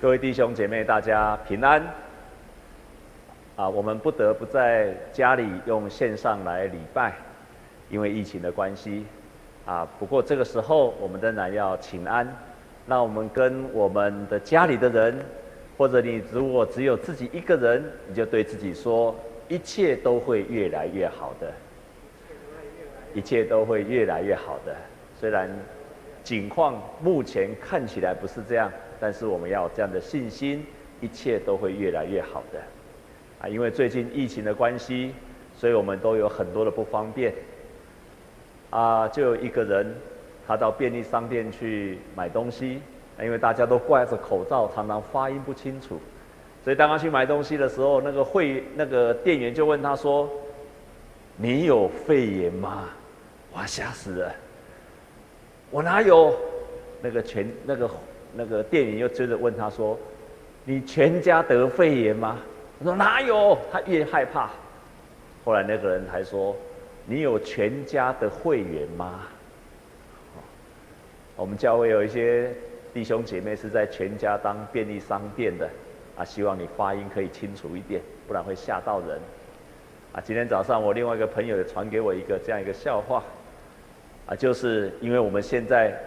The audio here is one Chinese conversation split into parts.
各位弟兄姐妹，大家平安。啊，我们不得不在家里用线上来礼拜，因为疫情的关系。啊，不过这个时候我们仍然要请安。那我们跟我们的家里的人，或者你如果只有自己一个人，你就对自己说：一切都会越来越好的。一切都会越来越好的。虽然景况目前看起来不是这样。但是我们要有这样的信心，一切都会越来越好的，啊，因为最近疫情的关系，所以我们都有很多的不方便。啊，就有一个人，他到便利商店去买东西，因为大家都挂着口罩，常常发音不清楚，所以当他去买东西的时候，那个会那个店员就问他说：“你有肺炎吗？”哇，吓死了！我哪有？那个全那个。那个店员又接着问他说：“你全家得肺炎吗？”他说：“哪有？”他越害怕。后来那个人还说：“你有全家的会员吗？”我们教会有一些弟兄姐妹是在全家当便利商店的，啊，希望你发音可以清楚一点，不然会吓到人。啊，今天早上我另外一个朋友也传给我一个这样一个笑话，啊，就是因为我们现在。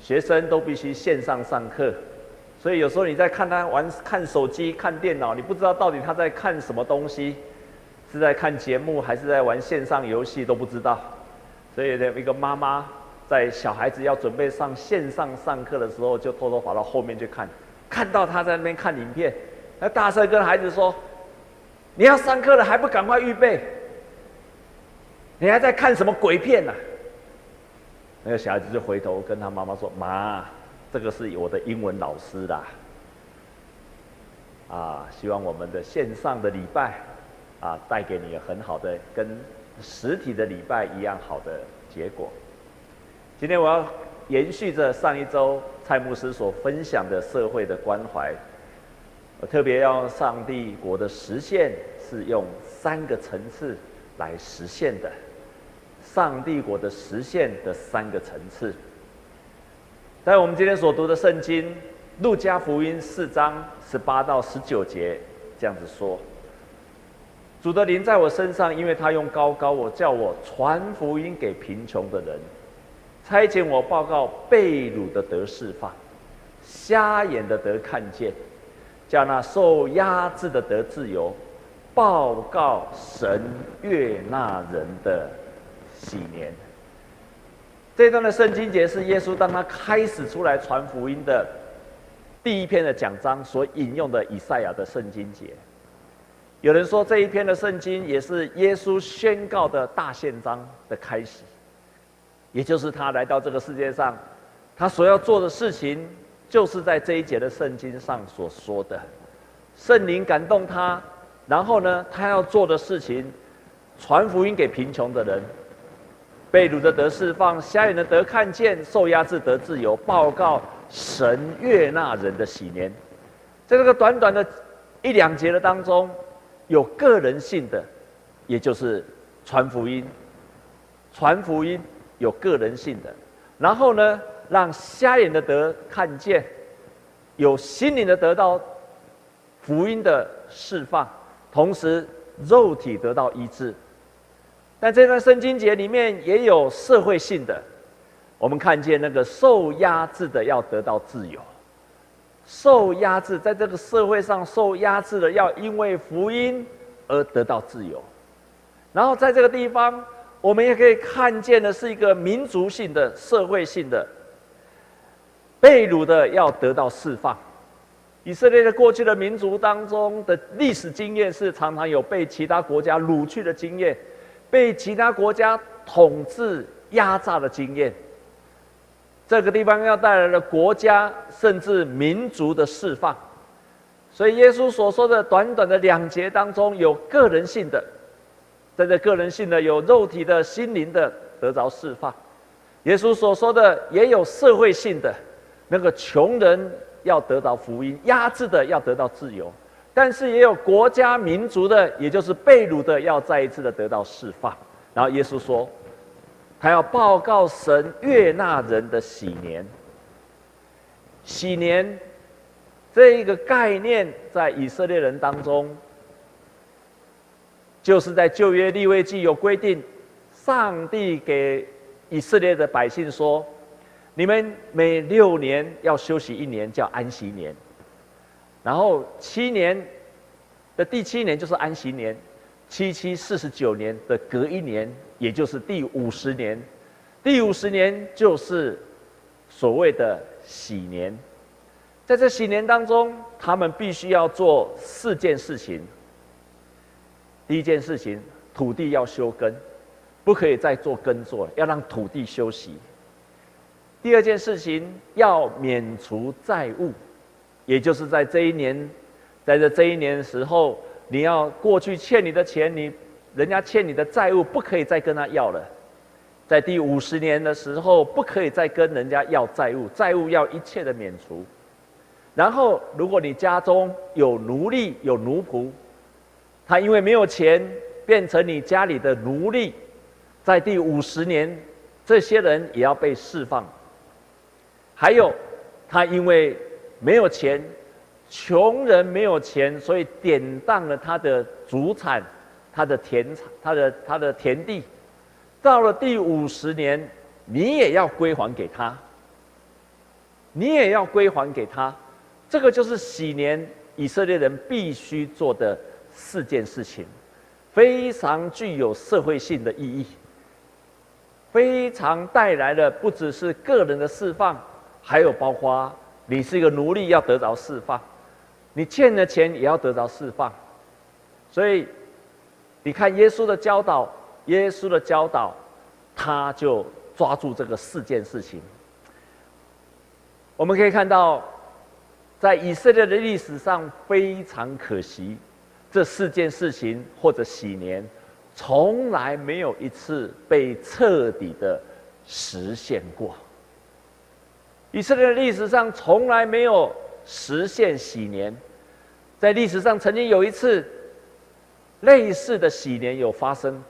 学生都必须线上上课，所以有时候你在看他玩、看手机、看电脑，你不知道到底他在看什么东西，是在看节目还是在玩线上游戏都不知道。所以呢，一个妈妈在小孩子要准备上线上上课的时候，就偷偷跑到后面去看，看到他在那边看影片，那大声跟孩子说：“你要上课了，还不赶快预备？你还在看什么鬼片呢、啊？”那个小孩子就回头跟他妈妈说：“妈，这个是我的英文老师啦。啊，希望我们的线上的礼拜，啊，带给你很好的跟实体的礼拜一样好的结果。今天我要延续着上一周蔡牧师所分享的社会的关怀，我特别要上帝国的实现是用三个层次来实现的。”上帝国的实现的三个层次，在我们今天所读的圣经《路加福音》四章十八到十九节，这样子说：“主的灵在我身上，因为他用高高我，叫我传福音给贫穷的人，差遣我报告被掳的得释放，瞎眼的得看见，叫那受压制的得自由，报告神悦纳人的。”几年，这段的圣经节是耶稣当他开始出来传福音的第一篇的讲章所引用的以赛亚的圣经节。有人说这一篇的圣经也是耶稣宣告的大宪章的开始，也就是他来到这个世界上，他所要做的事情，就是在这一节的圣经上所说的。圣灵感动他，然后呢，他要做的事情，传福音给贫穷的人。被掳的得释放，瞎眼的得看见，受压制得自由，报告神悦纳人的喜年。在这个短短的一两节的当中，有个人性的，也就是传福音。传福音有个人性的，然后呢，让瞎眼的得看见，有心灵的得到福音的释放，同时肉体得到医治。但这段圣经节里面也有社会性的，我们看见那个受压制的要得到自由，受压制在这个社会上受压制的要因为福音而得到自由，然后在这个地方，我们也可以看见的是一个民族性的社会性的，被掳的要得到释放，以色列的过去的民族当中的历史经验是常常有被其他国家掳去的经验。被其他国家统治压榨的经验，这个地方要带来了国家甚至民族的释放，所以耶稣所说的短短的两节当中，有个人性的，在这个人性的有肉体的心灵的得着释放；耶稣所说的也有社会性的，那个穷人要得到福音，压制的要得到自由。但是也有国家民族的，也就是被掳的，要再一次的得到释放。然后耶稣说，他要报告神悦纳人的喜年。喜年，这一个概念在以色列人当中，就是在旧约立位记有规定，上帝给以色列的百姓说：“你们每六年要休息一年，叫安息年。然后七年的第七年就是安息年，七七四十九年的隔一年，也就是第五十年。第五十年就是所谓的喜年。在这喜年当中，他们必须要做四件事情。第一件事情，土地要休耕。”不可以再做耕作，要让土地休息。第二件事情要免除债务，也就是在这一年，在这这一年的时候，你要过去欠你的钱，你人家欠你的债务，不可以再跟他要了。在第五十年的时候，不可以再跟人家要债务，债务要一切的免除。然后，如果你家中有奴隶、有奴仆，他因为没有钱，变成你家里的奴隶。在第五十年，这些人也要被释放。还有，他因为没有钱，穷人没有钱，所以典当了他的祖产，他的田产，他的他的田地。到了第五十年，你也要归还给他。你也要归还给他。这个就是喜年以色列人必须做的四件事情，非常具有社会性的意义。非常带来的不只是个人的释放，还有包括你是一个奴隶要得着释放，你欠的钱也要得着释放。所以，你看耶稣的教导，耶稣的教导，他就抓住这个四件事情。我们可以看到，在以色列的历史上非常可惜，这四件事情或者喜年。从来没有一次被彻底的实现过。以色列的历史上从来没有实现喜年，在历史上曾经有一次类似的喜年有发生，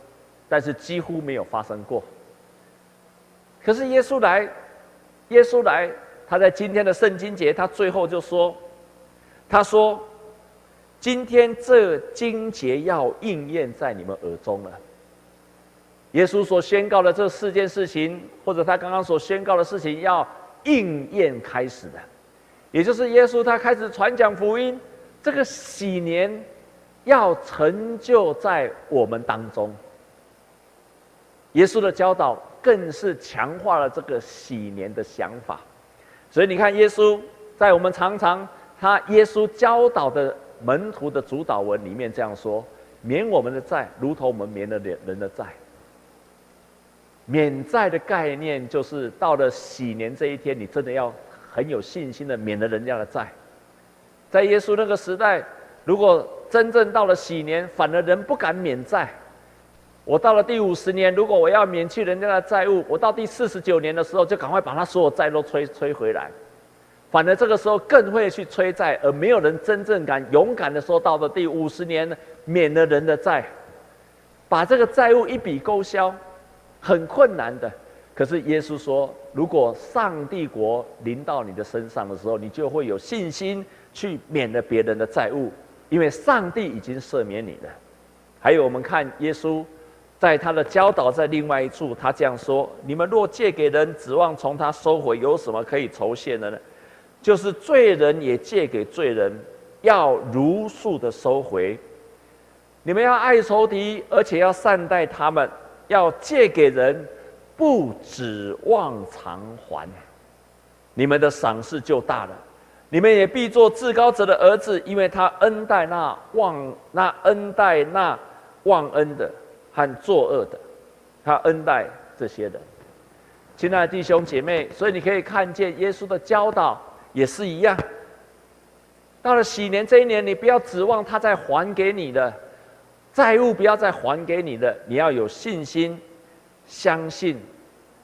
但是几乎没有发生过。可是耶稣来，耶稣来，他在今天的圣经节，他最后就说：“他说。”今天这经节要应验在你们耳中了。耶稣所宣告的这四件事情，或者他刚刚所宣告的事情，要应验开始的，也就是耶稣他开始传讲福音，这个喜年要成就在我们当中。耶稣的教导更是强化了这个喜年的想法，所以你看，耶稣在我们常常他耶稣教导的。门徒的主祷文里面这样说：“免我们的债，如同我们免了人人的债。”免债的概念就是到了喜年这一天，你真的要很有信心的免了人家的债。在耶稣那个时代，如果真正到了喜年，反而人不敢免债。我到了第五十年，如果我要免去人家的债务，我到第四十九年的时候，就赶快把他所有债都催催回来。反而这个时候更会去催债，而没有人真正敢勇敢的说，到了第五十年免了人的债，把这个债务一笔勾销，很困难的。可是耶稣说，如果上帝国临到你的身上的时候，你就会有信心去免了别人的债务，因为上帝已经赦免你了。还有我们看耶稣在他的教导，在另外一处，他这样说：你们若借给人，指望从他收回，有什么可以酬谢的呢？就是罪人也借给罪人，要如数的收回。你们要爱仇敌，而且要善待他们；要借给人，不指望偿还。你们的赏赐就大了。你们也必做至高者的儿子，因为他恩待那忘那恩待那忘恩的和作恶的，他恩待这些人。亲爱的弟兄姐妹，所以你可以看见耶稣的教导。也是一样，到了喜年这一年，你不要指望他再还给你的债务，不要再还给你的，你要有信心，相信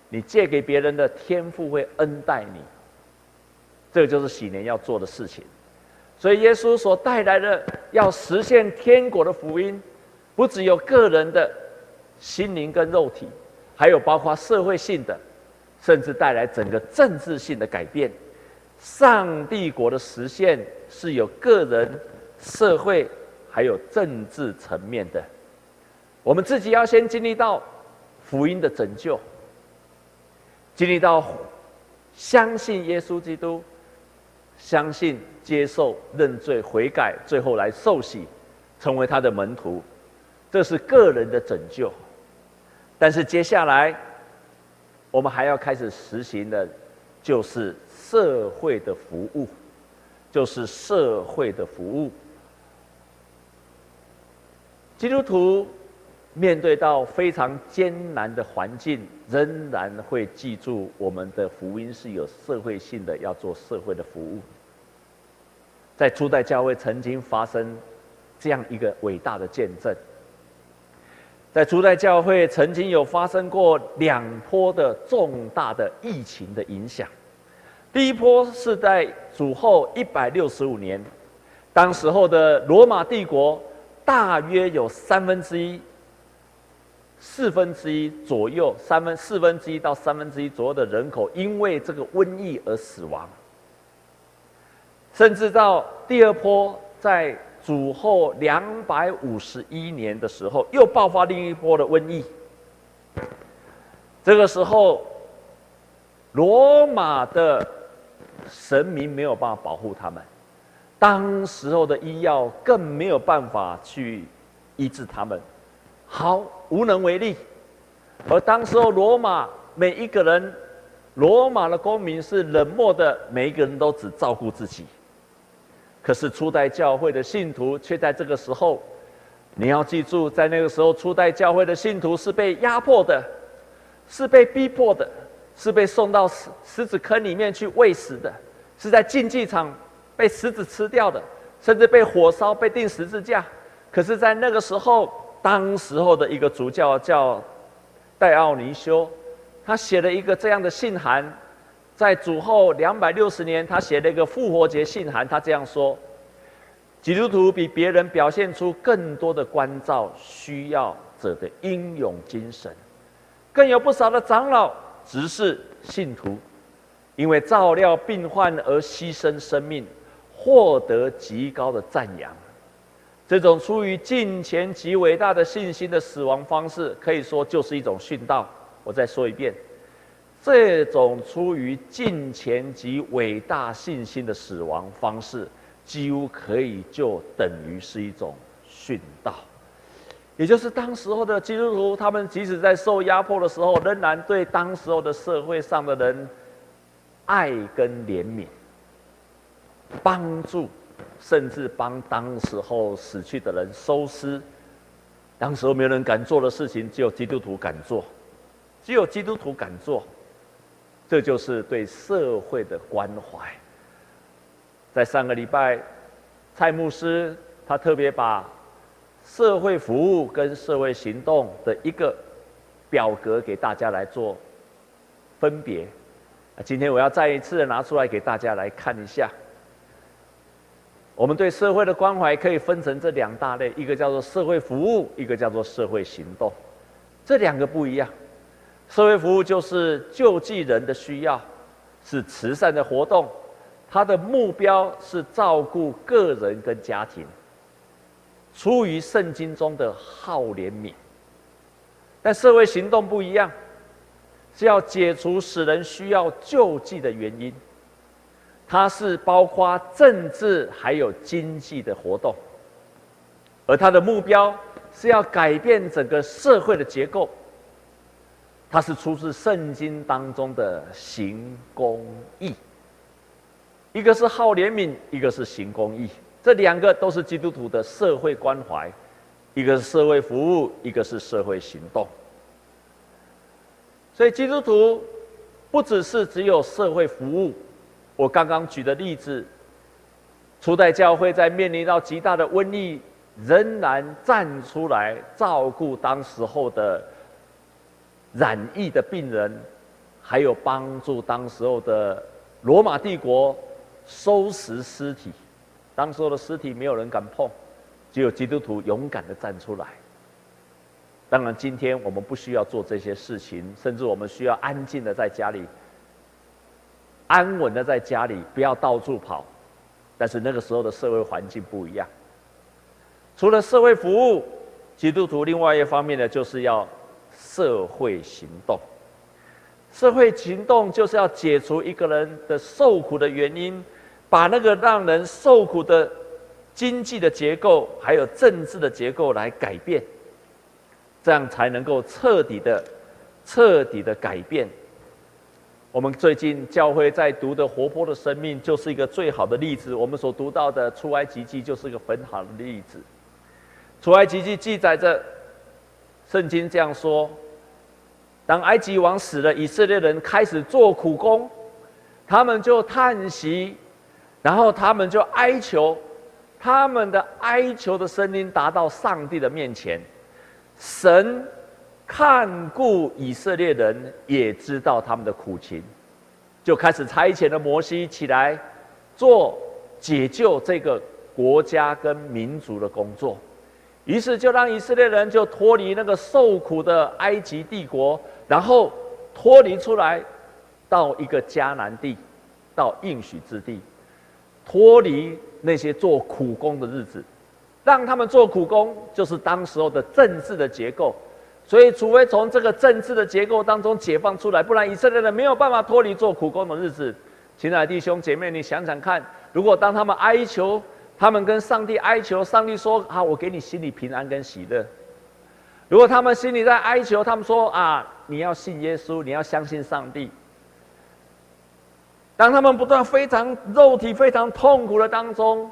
你借给别人的天赋会恩待你。这就是喜年要做的事情。所以耶稣所带来的要实现天国的福音，不只有个人的心灵跟肉体，还有包括社会性的，甚至带来整个政治性的改变。上帝国的实现是有个人、社会还有政治层面的。我们自己要先经历到福音的拯救，经历到相信耶稣基督，相信接受认罪悔改，最后来受洗，成为他的门徒，这是个人的拯救。但是接下来，我们还要开始实行的，就是。社会的服务，就是社会的服务。基督徒面对到非常艰难的环境，仍然会记住我们的福音是有社会性的，要做社会的服务。在初代教会曾经发生这样一个伟大的见证，在初代教会曾经有发生过两波的重大的疫情的影响。第一波是在主后一百六十五年，当时候的罗马帝国大约有三分之一、四分之一左右，三分四分之一到三分之一左右的人口因为这个瘟疫而死亡。甚至到第二波，在主后两百五十一年的时候，又爆发另一波的瘟疫。这个时候，罗马的神明没有办法保护他们，当时候的医药更没有办法去医治他们，好无能为力。而当时候罗马每一个人，罗马的公民是冷漠的，每一个人都只照顾自己。可是初代教会的信徒却在这个时候，你要记住，在那个时候初代教会的信徒是被压迫的，是被逼迫的。是被送到石石子坑里面去喂死的，是在竞技场被石子吃掉的，甚至被火烧、被钉十字架。可是，在那个时候，当时候的一个主教叫戴奥尼修，他写了一个这样的信函，在主后两百六十年，他写了一个复活节信函，他这样说：基督徒比别人表现出更多的关照需要者的英勇精神，更有不少的长老。执事信徒，因为照料病患而牺牲生命，获得极高的赞扬。这种出于敬虔极伟大的信心的死亡方式，可以说就是一种殉道。我再说一遍，这种出于敬虔极伟大信心的死亡方式，几乎可以就等于是一种殉道。也就是当时候的基督徒，他们即使在受压迫的时候，仍然对当时候的社会上的人爱跟怜悯，帮助，甚至帮当时候死去的人收尸。当时候没有人敢做的事情，只有基督徒敢做，只有基督徒敢做。这就是对社会的关怀。在上个礼拜，蔡牧师他特别把。社会服务跟社会行动的一个表格给大家来做分别。今天我要再一次拿出来给大家来看一下。我们对社会的关怀可以分成这两大类，一个叫做社会服务，一个叫做社会行动。这两个不一样。社会服务就是救济人的需要，是慈善的活动，它的目标是照顾个人跟家庭。出于圣经中的好怜悯，但社会行动不一样，是要解除使人需要救济的原因。它是包括政治还有经济的活动，而它的目标是要改变整个社会的结构。它是出自圣经当中的行公义，一个是好怜悯，一个是行公义。这两个都是基督徒的社会关怀，一个是社会服务，一个是社会行动。所以基督徒不只是只有社会服务。我刚刚举的例子，初代教会在面临到极大的瘟疫，仍然站出来照顾当时候的染疫的病人，还有帮助当时候的罗马帝国收拾尸体。当时候的尸体没有人敢碰，只有基督徒勇敢地站出来。当然，今天我们不需要做这些事情，甚至我们需要安静地在家里安稳的在家里，不要到处跑。但是那个时候的社会环境不一样，除了社会服务，基督徒另外一方面呢，就是要社会行动。社会行动就是要解除一个人的受苦的原因，把那个让人受苦的经济的结构，还有政治的结构来改变，这样才能够彻底的、彻底的改变。我们最近教会在读的《活泼的生命》就是一个最好的例子。我们所读到的《出埃及记》就是一个很好的例子。《出埃及记》记载着，圣经这样说：当埃及王死了，以色列人开始做苦工，他们就叹息，然后他们就哀求，他们的哀求的声音达到上帝的面前，神。看顾以色列人，也知道他们的苦情，就开始差遣了摩西起来，做解救这个国家跟民族的工作。于是就让以色列人就脱离那个受苦的埃及帝国，然后脱离出来，到一个迦南地，到应许之地，脱离那些做苦工的日子，让他们做苦工，就是当时候的政治的结构。所以，除非从这个政治的结构当中解放出来，不然以色列人没有办法脱离做苦工的日子。亲爱的弟兄姐妹，你想想看，如果当他们哀求，他们跟上帝哀求，上帝说：“啊，我给你心里平安跟喜乐。”如果他们心里在哀求，他们说：“啊，你要信耶稣，你要相信上帝。”当他们不断非常肉体非常痛苦的当中，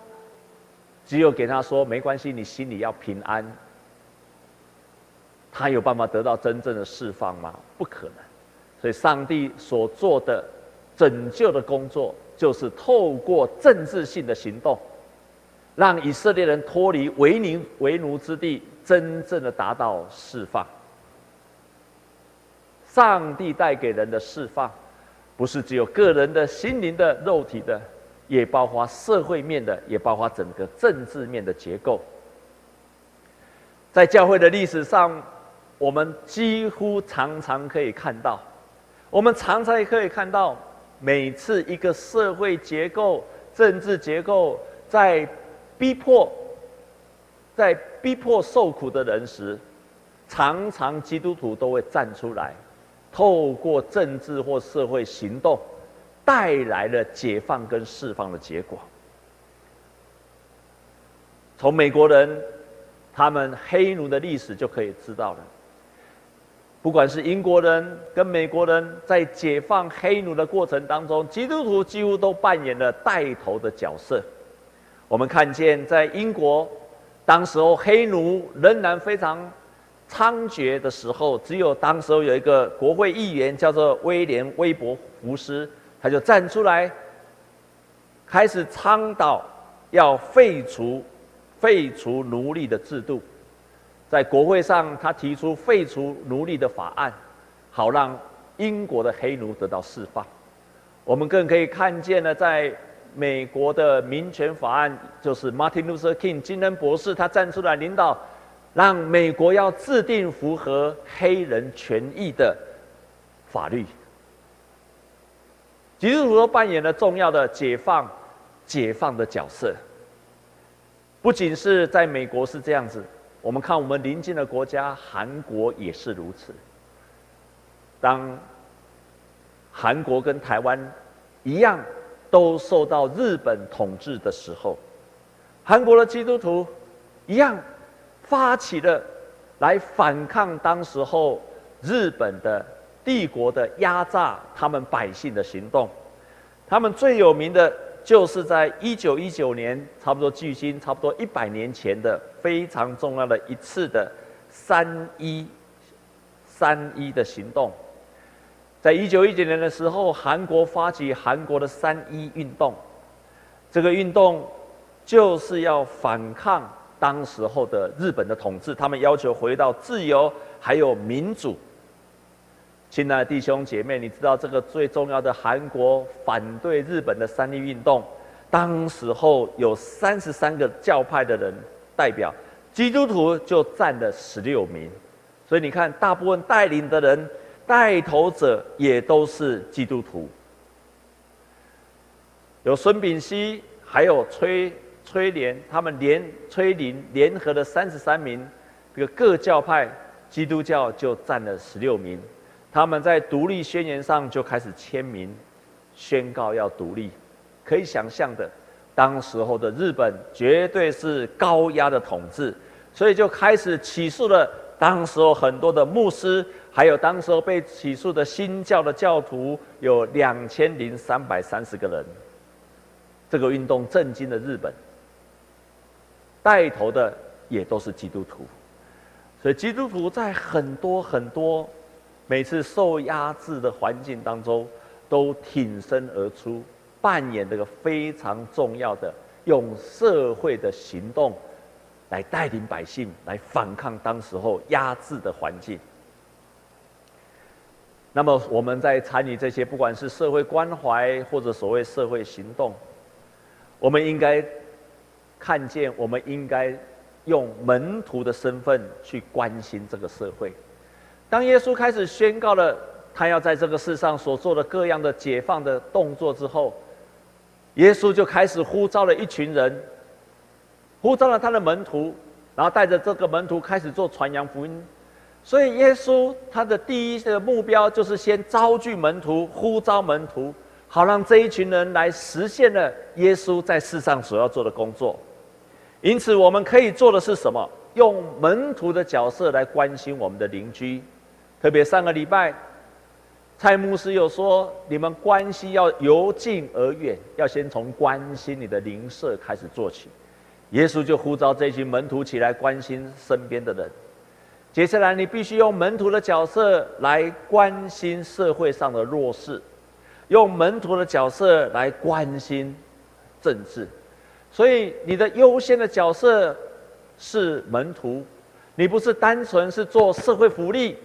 只有给他说：“没关系，你心里要平安。”他有办法得到真正的释放吗？不可能。所以，上帝所做的拯救的工作，就是透过政治性的行动，让以色列人脱离为奴为奴之地，真正的达到释放。上帝带给人的释放，不是只有个人的心灵的、肉体的，也包括社会面的，也包括整个政治面的结构。在教会的历史上。我们几乎常常可以看到，我们常常也可以看到，每次一个社会结构、政治结构在逼迫、在逼迫受苦的人时，常常基督徒都会站出来，透过政治或社会行动，带来了解放跟释放的结果。从美国人他们黑奴的历史就可以知道了。不管是英国人跟美国人，在解放黑奴的过程当中，基督徒几乎都扮演了带头的角色。我们看见，在英国，当时候黑奴仍然非常猖獗的时候，只有当时候有一个国会议员叫做威廉·威伯福斯，他就站出来，开始倡导要废除废除奴隶的制度。在国会上，他提出废除奴隶的法案，好让英国的黑奴得到释放。我们更可以看见呢，在美国的民权法案，就是 Martin Luther King 金恩博士，他站出来领导，让美国要制定符合黑人权益的法律。基督徒扮演了重要的解放、解放的角色。不仅是在美国是这样子。我们看，我们邻近的国家韩国也是如此。当韩国跟台湾一样都受到日本统治的时候，韩国的基督徒一样发起了来反抗当时候日本的帝国的压榨他们百姓的行动。他们最有名的。就是在一九一九年，差不多距今差不多一百年前的非常重要的一次的三一三一的行动。在一九一九年的时候，韩国发起韩国的三一运动，这个运动就是要反抗当时候的日本的统治，他们要求回到自由还有民主。亲爱的弟兄姐妹，你知道这个最重要的韩国反对日本的三一运动，当时候有三十三个教派的人代表，基督徒就占了十六名，所以你看，大部分带领的人、带头者也都是基督徒。有孙炳熙，还有崔崔莲，他们联崔林联合的三十三名，这个各教派基督教就占了十六名。他们在独立宣言上就开始签名，宣告要独立。可以想象的，当时候的日本绝对是高压的统治，所以就开始起诉了当时候很多的牧师，还有当时候被起诉的新教的教徒，有两千零三百三十个人。这个运动震惊了日本，带头的也都是基督徒，所以基督徒在很多很多每次受压制的环境当中，都挺身而出。扮演这个非常重要的，用社会的行动来带领百姓来反抗当时候压制的环境。那么我们在参与这些，不管是社会关怀或者所谓社会行动，我们应该看见，我们应该用门徒的身份去关心这个社会。当耶稣开始宣告了他要在这个世上所做的各样的解放的动作之后，耶稣就开始呼召了一群人，呼召了他的门徒，然后带着这个门徒开始做传扬福音。所以耶稣他的第一个目标就是先召聚门徒，呼召门徒，好让这一群人来实现了耶稣在世上所要做的工作。因此，我们可以做的是什么？用门徒的角色来关心我们的邻居，特别上个礼拜。蔡牧师又说：“你们关系要由近而远，要先从关心你的邻舍开始做起。”耶稣就呼召这群门徒起来关心身边的人。接下来，你必须用门徒的角色来关心社会上的弱势，用门徒的角色来关心政治。所以，你的优先的角色是门徒，你不是单纯是做社会福利。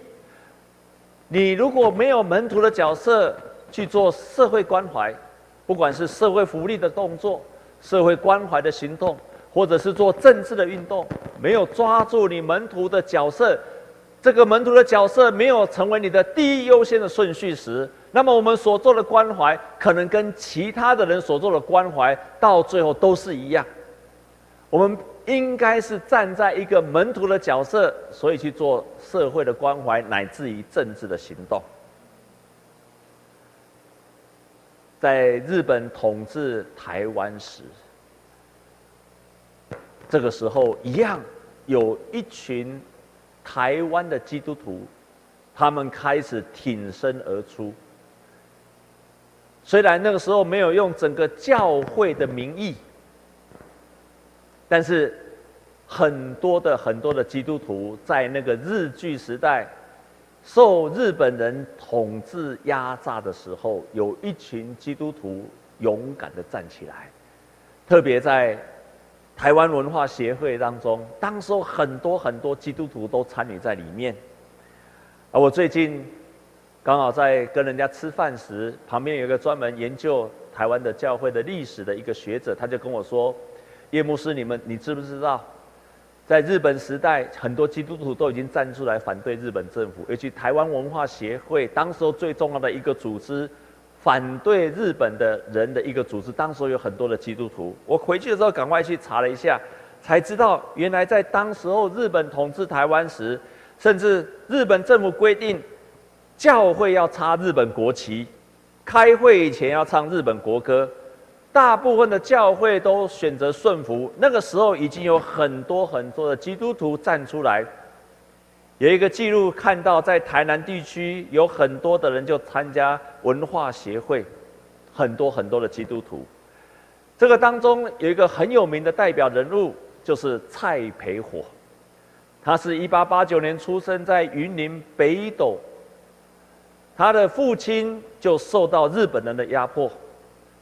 你如果没有门徒的角色去做社会关怀，不管是社会福利的动作、社会关怀的行动，或者是做政治的运动，没有抓住你门徒的角色，这个门徒的角色没有成为你的第一优先的顺序时，那么我们所做的关怀，可能跟其他的人所做的关怀，到最后都是一样。我们。应该是站在一个门徒的角色，所以去做社会的关怀，乃至于政治的行动。在日本统治台湾时，这个时候一样有一群台湾的基督徒，他们开始挺身而出。虽然那个时候没有用整个教会的名义。但是，很多的很多的基督徒在那个日据时代，受日本人统治压榨的时候，有一群基督徒勇敢的站起来。特别在台湾文化协会当中，当时很多很多基督徒都参与在里面。而我最近刚好在跟人家吃饭时，旁边有一个专门研究台湾的教会的历史的一个学者，他就跟我说。叶牧师，你们你知不知道，在日本时代，很多基督徒都已经站出来反对日本政府，尤其台湾文化协会，当时候最重要的一个组织，反对日本的人的一个组织，当时候有很多的基督徒。我回去的时候赶快去查了一下，才知道原来在当时候日本统治台湾时，甚至日本政府规定，教会要插日本国旗，开会以前要唱日本国歌。大部分的教会都选择顺服。那个时候已经有很多很多的基督徒站出来。有一个记录看到，在台南地区有很多的人就参加文化协会，很多很多的基督徒。这个当中有一个很有名的代表人物，就是蔡培火。他是一八八九年出生在云林北斗，他的父亲就受到日本人的压迫。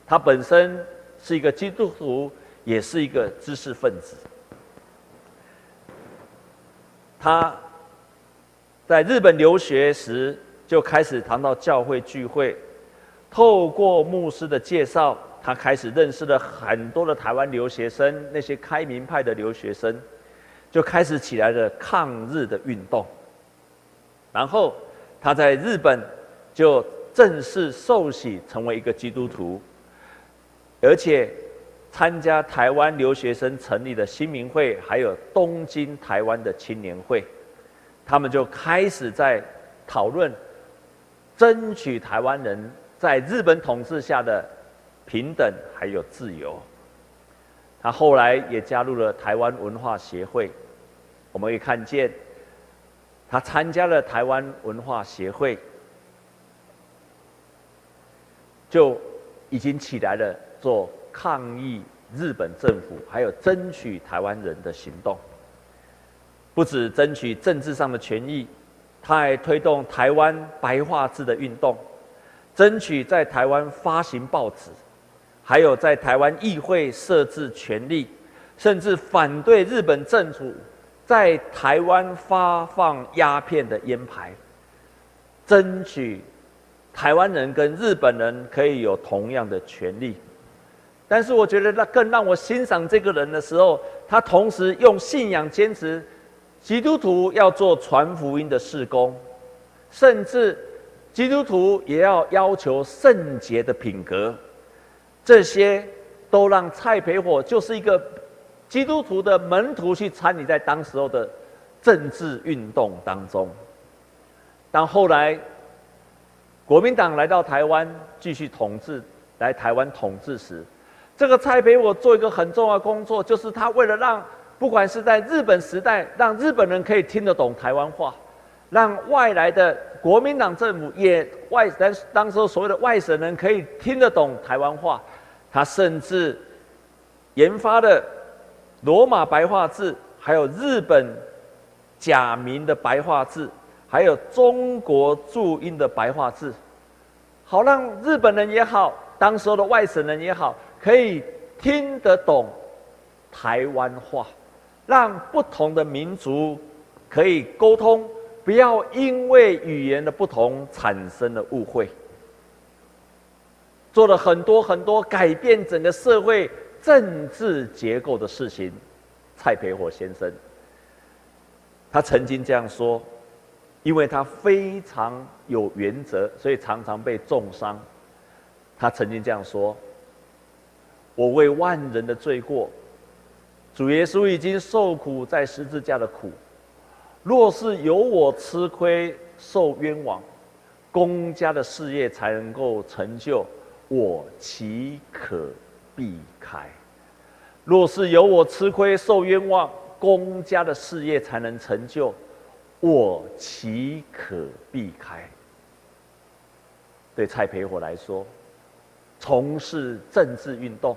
他本身是一个基督徒，也是一个知识分子。他在日本留学时就开始谈到教会聚会，透过牧师的介绍，他开始认识了很多的台湾留学生，那些开明派的留学生，就开始起来了抗日的运动。然后他在日本就正式受洗成为一个基督徒。而且参加台湾留学生成立的新民会，还有东京台湾的青年会，他们就开始在讨论争取台湾人在日本统治下的平等还有自由。他后来也加入了台湾文化协会，我们可以看见，他参加了台湾文化协会，就已经起来了做抗议日本政府，还有争取台湾人的行动。不止争取政治上的权益，他还推动台湾白话字的运动，争取在台湾发行报纸。还有在台湾议会设置权利，甚至反对日本政府在台湾发放鸦片的烟牌，争取台湾人跟日本人可以有同样的权利。但是我觉得那更让我欣赏这个人的时候，他同时用信仰坚持基督徒要做传福音的事工，甚至基督徒也要要求圣洁的品格。这些都让蔡培火就是一个基督徒的门徒去参与在当时候的政治运动当中。当后来国民党来到台湾继续统治，来台湾统治时，这个蔡培我做一个很重要的工作，就是他为了让不管是在日本时代，让日本人可以听得懂台湾话，让外来的国民党政府也外当当时所谓的外省人可以听得懂台湾话。他甚至研发的罗马白话字，还有日本假名的白话字，还有中国注音的白话字，好让日本人也好，当时候的外省人也好，可以听得懂台湾话，让不同的民族可以沟通，不要因为语言的不同产生了误会。做了很多很多改变整个社会政治结构的事情，蔡培火先生，他曾经这样说，因为他非常有原则，所以常常被重伤。他曾经这样说：“我为万人的罪过，主耶稣已经受苦在十字架的苦，若是有我吃亏受冤枉，公家的事业才能够成就。”我岂可避开？若是有我吃亏受冤枉，公家的事业才能成就，我岂可避开？对蔡培火来说，从事政治运动，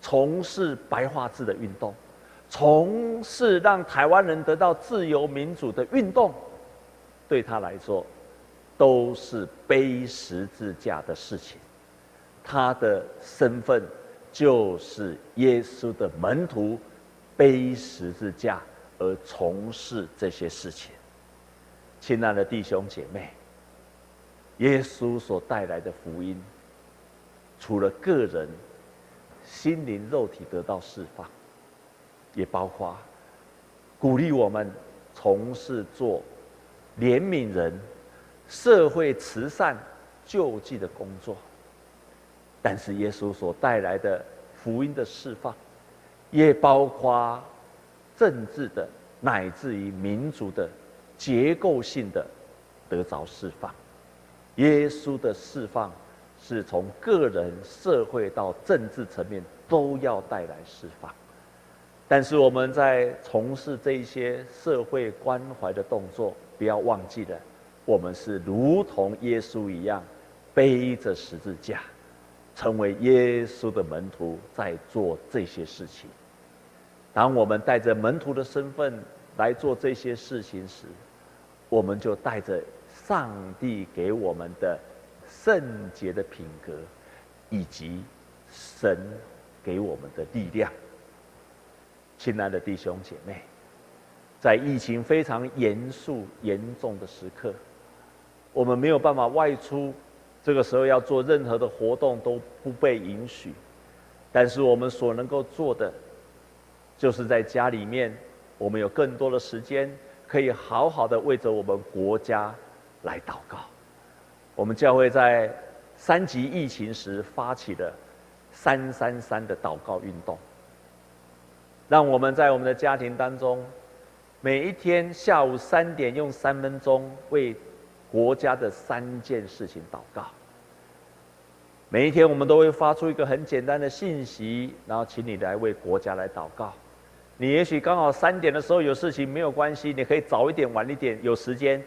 从事白话字的运动，从事让台湾人得到自由民主的运动，对他来说，都是背十字架的事情。他的身份就是耶稣的门徒，背十字架而从事这些事情。亲爱的弟兄姐妹，耶稣所带来的福音，除了个人心灵肉体得到释放，也包括鼓励我们从事做怜悯人、社会慈善、救济的工作。但是耶稣所带来的福音的释放，也包括政治的，乃至于民族的结构性的得着释放。耶稣的释放是从个人、社会到政治层面都要带来释放。但是我们在从事这些社会关怀的动作，不要忘记了，我们是如同耶稣一样，背着十字架。成为耶稣的门徒，在做这些事情。当我们带着门徒的身份来做这些事情时，我们就带着上帝给我们的圣洁的品格，以及神给我们的力量。亲爱的弟兄姐妹，在疫情非常严肃严重的时刻，我们没有办法外出。这个时候要做任何的活动都不被允许，但是我们所能够做的，就是在家里面，我们有更多的时间，可以好好的为着我们国家来祷告。我们教会在三级疫情时发起了三三三的祷告运动，让我们在我们的家庭当中，每一天下午三点用三分钟为国家的三件事情祷告。每一天我们都会发出一个很简单的信息，然后请你来为国家来祷告。你也许刚好三点的时候有事情，没有关系，你可以早一点、晚一点，有时间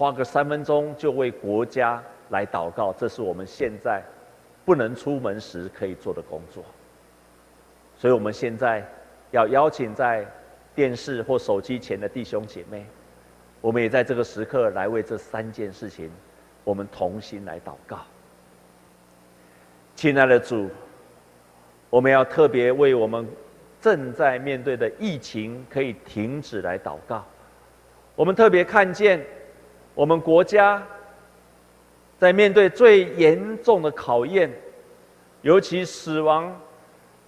花个三分钟就为国家来祷告。这是我们现在不能出门时可以做的工作。所以，我们现在要邀请在电视或手机前的弟兄姐妹，我们也在这个时刻来为这三件事情，我们同心来祷告。亲爱的主，我们要特别为我们。正在面对的疫情可以停止来祷告。我们特别看见，我们国家在面对最严重的考验，尤其死亡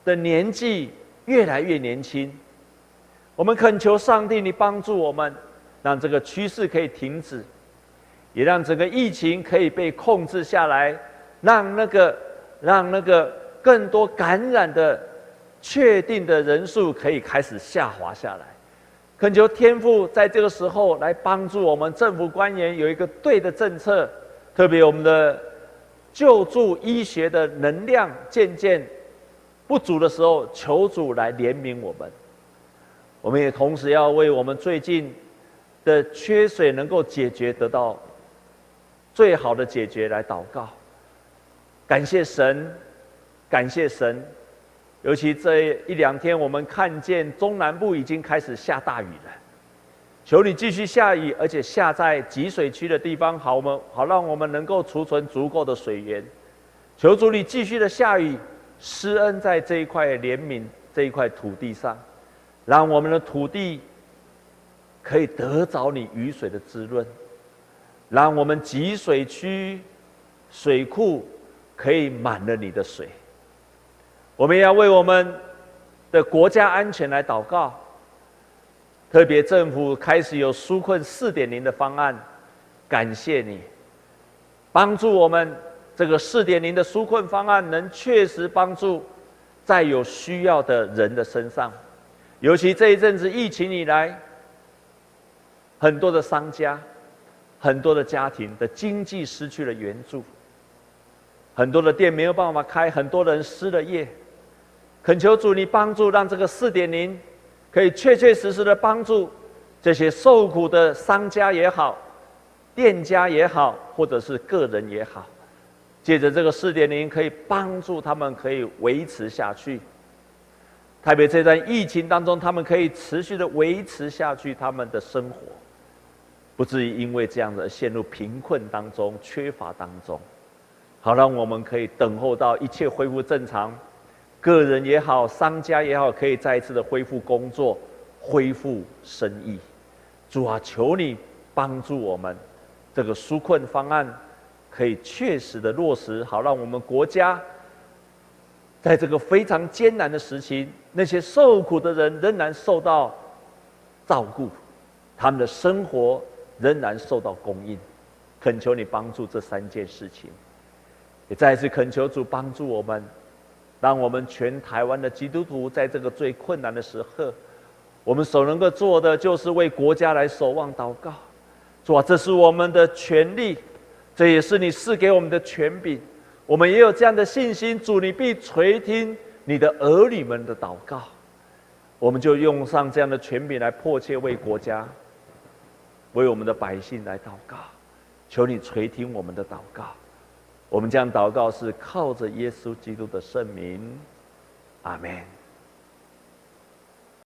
的年纪越来越年轻。我们恳求上帝，你帮助我们，让这个趋势可以停止，也让整个疫情可以被控制下来，让那个让那个更多感染的。确定的人数可以开始下滑下来，恳求天父在这个时候来帮助我们政府官员有一个对的政策，特别我们的救助医学的能量渐渐不足的时候，求主来怜悯我们。我们也同时要为我们最近的缺水能够解决得到最好的解决来祷告。感谢神，感谢神。尤其这一两天，我们看见中南部已经开始下大雨了。求你继续下雨，而且下在集水区的地方，好我们好让我们能够储存足够的水源。求主你继续的下雨，施恩在这一块怜悯这一块土地上，让我们的土地可以得着你雨水的滋润，让我们集水区水库可以满了你的水。我们要为我们的国家安全来祷告。特别政府开始有纾困四点零的方案，感谢你帮助我们这个四点零的纾困方案能确实帮助在有需要的人的身上。尤其这一阵子疫情以来，很多的商家、很多的家庭的经济失去了援助，很多的店没有办法开，很多人失了业。恳求主，你帮助，让这个四点零可以确确实实的帮助这些受苦的商家也好，店家也好，或者是个人也好，借着这个四点零，可以帮助他们可以维持下去。特别这段疫情当中，他们可以持续的维持下去他们的生活，不至于因为这样的陷入贫困当中、缺乏当中。好，让我们可以等候到一切恢复正常。个人也好，商家也好，可以再一次的恢复工作，恢复生意。主啊，求你帮助我们，这个纾困方案可以确实的落实，好让我们国家在这个非常艰难的时期，那些受苦的人仍然受到照顾，他们的生活仍然受到供应。恳求你帮助这三件事情，也再一次恳求主帮助我们。让我们全台湾的基督徒在这个最困难的时刻，我们所能够做的就是为国家来守望祷告。主啊，这是我们的权利，这也是你赐给我们的权柄。我们也有这样的信心，主你必垂听你的儿女们的祷告。我们就用上这样的权柄来迫切为国家、为我们的百姓来祷告。求你垂听我们的祷告。我们将祷告是靠着耶稣基督的圣名，阿门。